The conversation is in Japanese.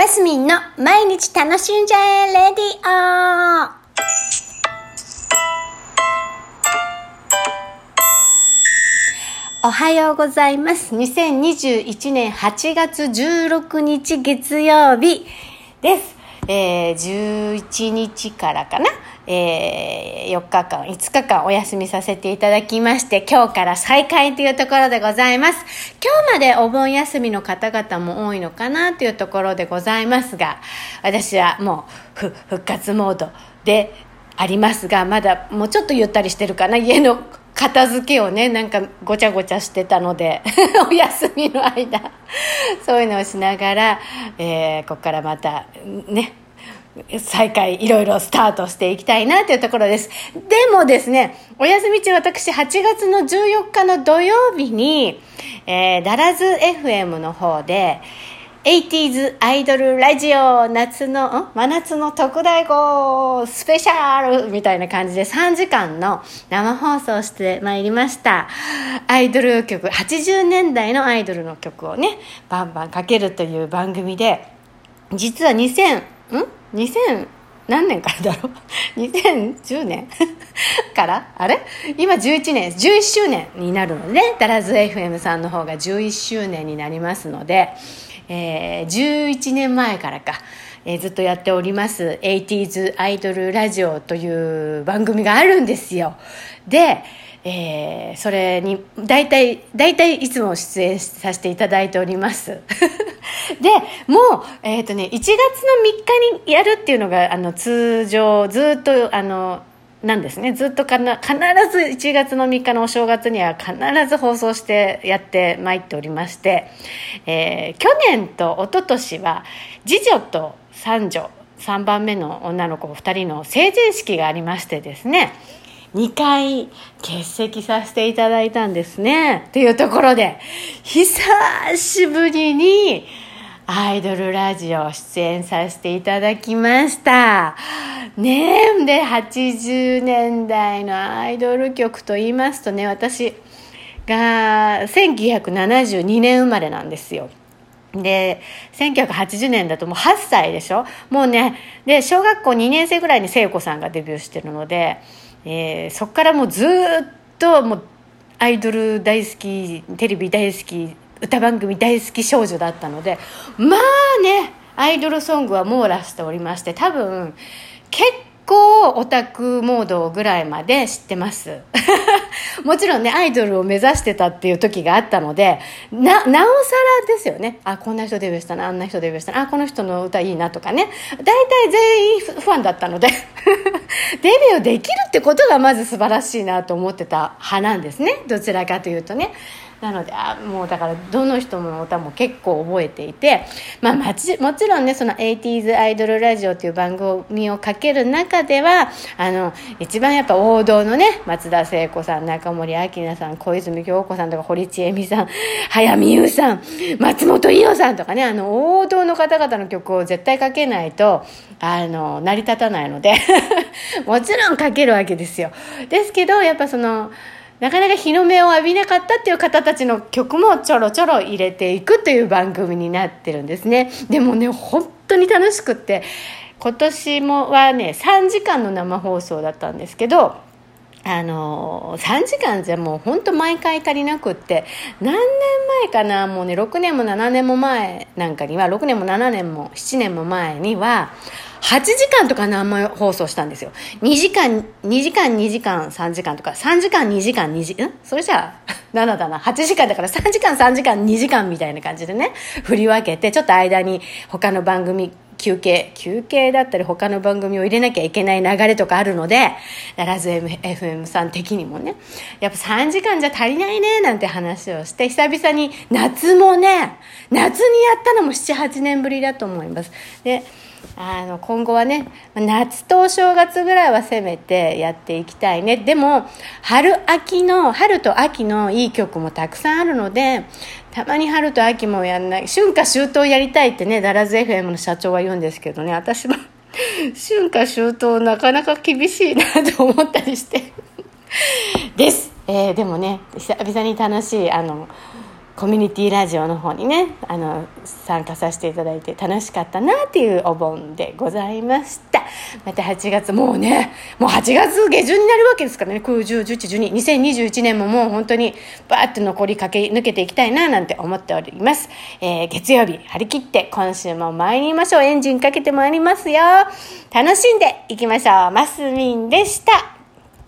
マスミンの毎日楽しんじゃえレディオおはようございます。2021年8月16日月曜日です。えー、11日からかな、えー、4日間、5日間お休みさせていただきまして、今日から再開というところでございます。今日までお盆休みの方々も多いのかなというところでございますが、私はもう復活モードでありますが、まだもうちょっとゆったりしてるかな、家の片付けをね、なんかごちゃごちゃしてたので、お休みの間、そういうのをしながら、えー、ここからまたね、再開いろいろスタートしていきたいなというところです。でもですね、お休み中私8月の14日の土曜日に、えー、ダラズ FM の方で、80s アイドルラジオ夏の、真夏の特大号スペシャルみたいな感じで3時間の生放送してまいりました。アイドル曲、80年代のアイドルの曲をね、バンバンかけるという番組で、実は2000、ん ?2000 何年からだろ？う ?2010 年？から？あれ？今11年、11周年になるのでね、ダラズ FM さんの方が11周年になりますので、えー、11年前からか、えー、ずっとやっております。80s アイドルラジオという番組があるんですよ。で、えー、それに大体大体いつも出演させていただいております。でもう、えっ、ー、とね、1月の3日にやるっていうのがあの通常ずっとあのなんですね。ずっとかな必ず1月の3日のお正月には必ず放送してやってまいっておりまして、えー、去年と一昨年は次女と三女3番目の女の子2人の成人式がありましてですね。2回欠席させていただいたんですね。というところで、久しぶりにアイドルラジオ出演させていただきました。ねえ、で、80年代のアイドル曲と言いますとね、私が1972年生まれなんですよ。で、1980年だともう8歳でしょ？もうね、で、小学校2年生ぐらいに聖子さんがデビューしてるので、えー、そこからもうずっともうアイドル大好きテレビ大好き歌番組大好き少女だったのでまあねアイドルソングは網羅しておりまして多分結構オタクモードぐらいまで知ってます。もちろんねアイドルを目指してたっていう時があったのでななおさらですよね。あこんな人デビューしたなあんな人デビューしたなあこの人の歌いいなとかね。大体全員ファンだったので。デビューできるってことがまず素晴らしいなと思ってた派なんですね。どちらかというとね。なのであもうだからどの人の歌も結構覚えていて、まあ、もちもちろんねその 80s アイドルラジオという番組をかける中ではあの一番やっぱ王道のね松田聖子さん中森明菜さん小泉京子さんとか堀ちえみさん早見優さん松本伊代さんとかねあの王道の方々の曲を絶対かけないとあの成り立たないので もちろんかけるわけですよ。ですけどやっぱそのなかなか日の目を浴びなかったっていう方たちの曲もちょろちょろ入れていくという番組になってるんですね。でもね、本当に楽しくって、今年もはね、3時間の生放送だったんですけど、あの、3時間じゃもう本当毎回足りなくって何年前かなもうね6年も7年も前なんかには6年も7年も7年も前には8時間とか生放送したんですよ。2時間、2時間、2時間、3時間とか、3時間、2時間、2時、ん？それじゃあ、7だな。8時間だから3時間、3時間、2時間みたいな感じでね、振り分けて、ちょっと間に他の番組、休憩、休憩だったり他の番組を入れなきゃいけない流れとかあるので、ラズ FM さん的にもね、やっぱ3時間じゃ足りないね、なんて話をして、久々に夏もね、夏にやったのも7、8年ぶりだと思います。で、あの今後はね夏とお正月ぐらいはせめてやっていきたいねでも春秋の春と秋のいい曲もたくさんあるのでたまに春と秋もやんない。春夏秋冬やりたいってねダラズ FM の社長は言うんですけどね。私も 春夏秋冬なかなか厳しいなと思ったりして。です、えー、でもね久々に楽しいあのコミュニティラジオの方にねあの参加させていただいて楽しかったなっていうお盆でございました。また8月もうねもう8月下旬になるわけですからね。9 10 11 12 2021年ももう本当にバーッと残り駆け抜けていきたいななんて思っております、えー月曜日張り切って今週も参りましょう。エンジンかけて参りますよ。楽しんでいきましょう。マスミンでした。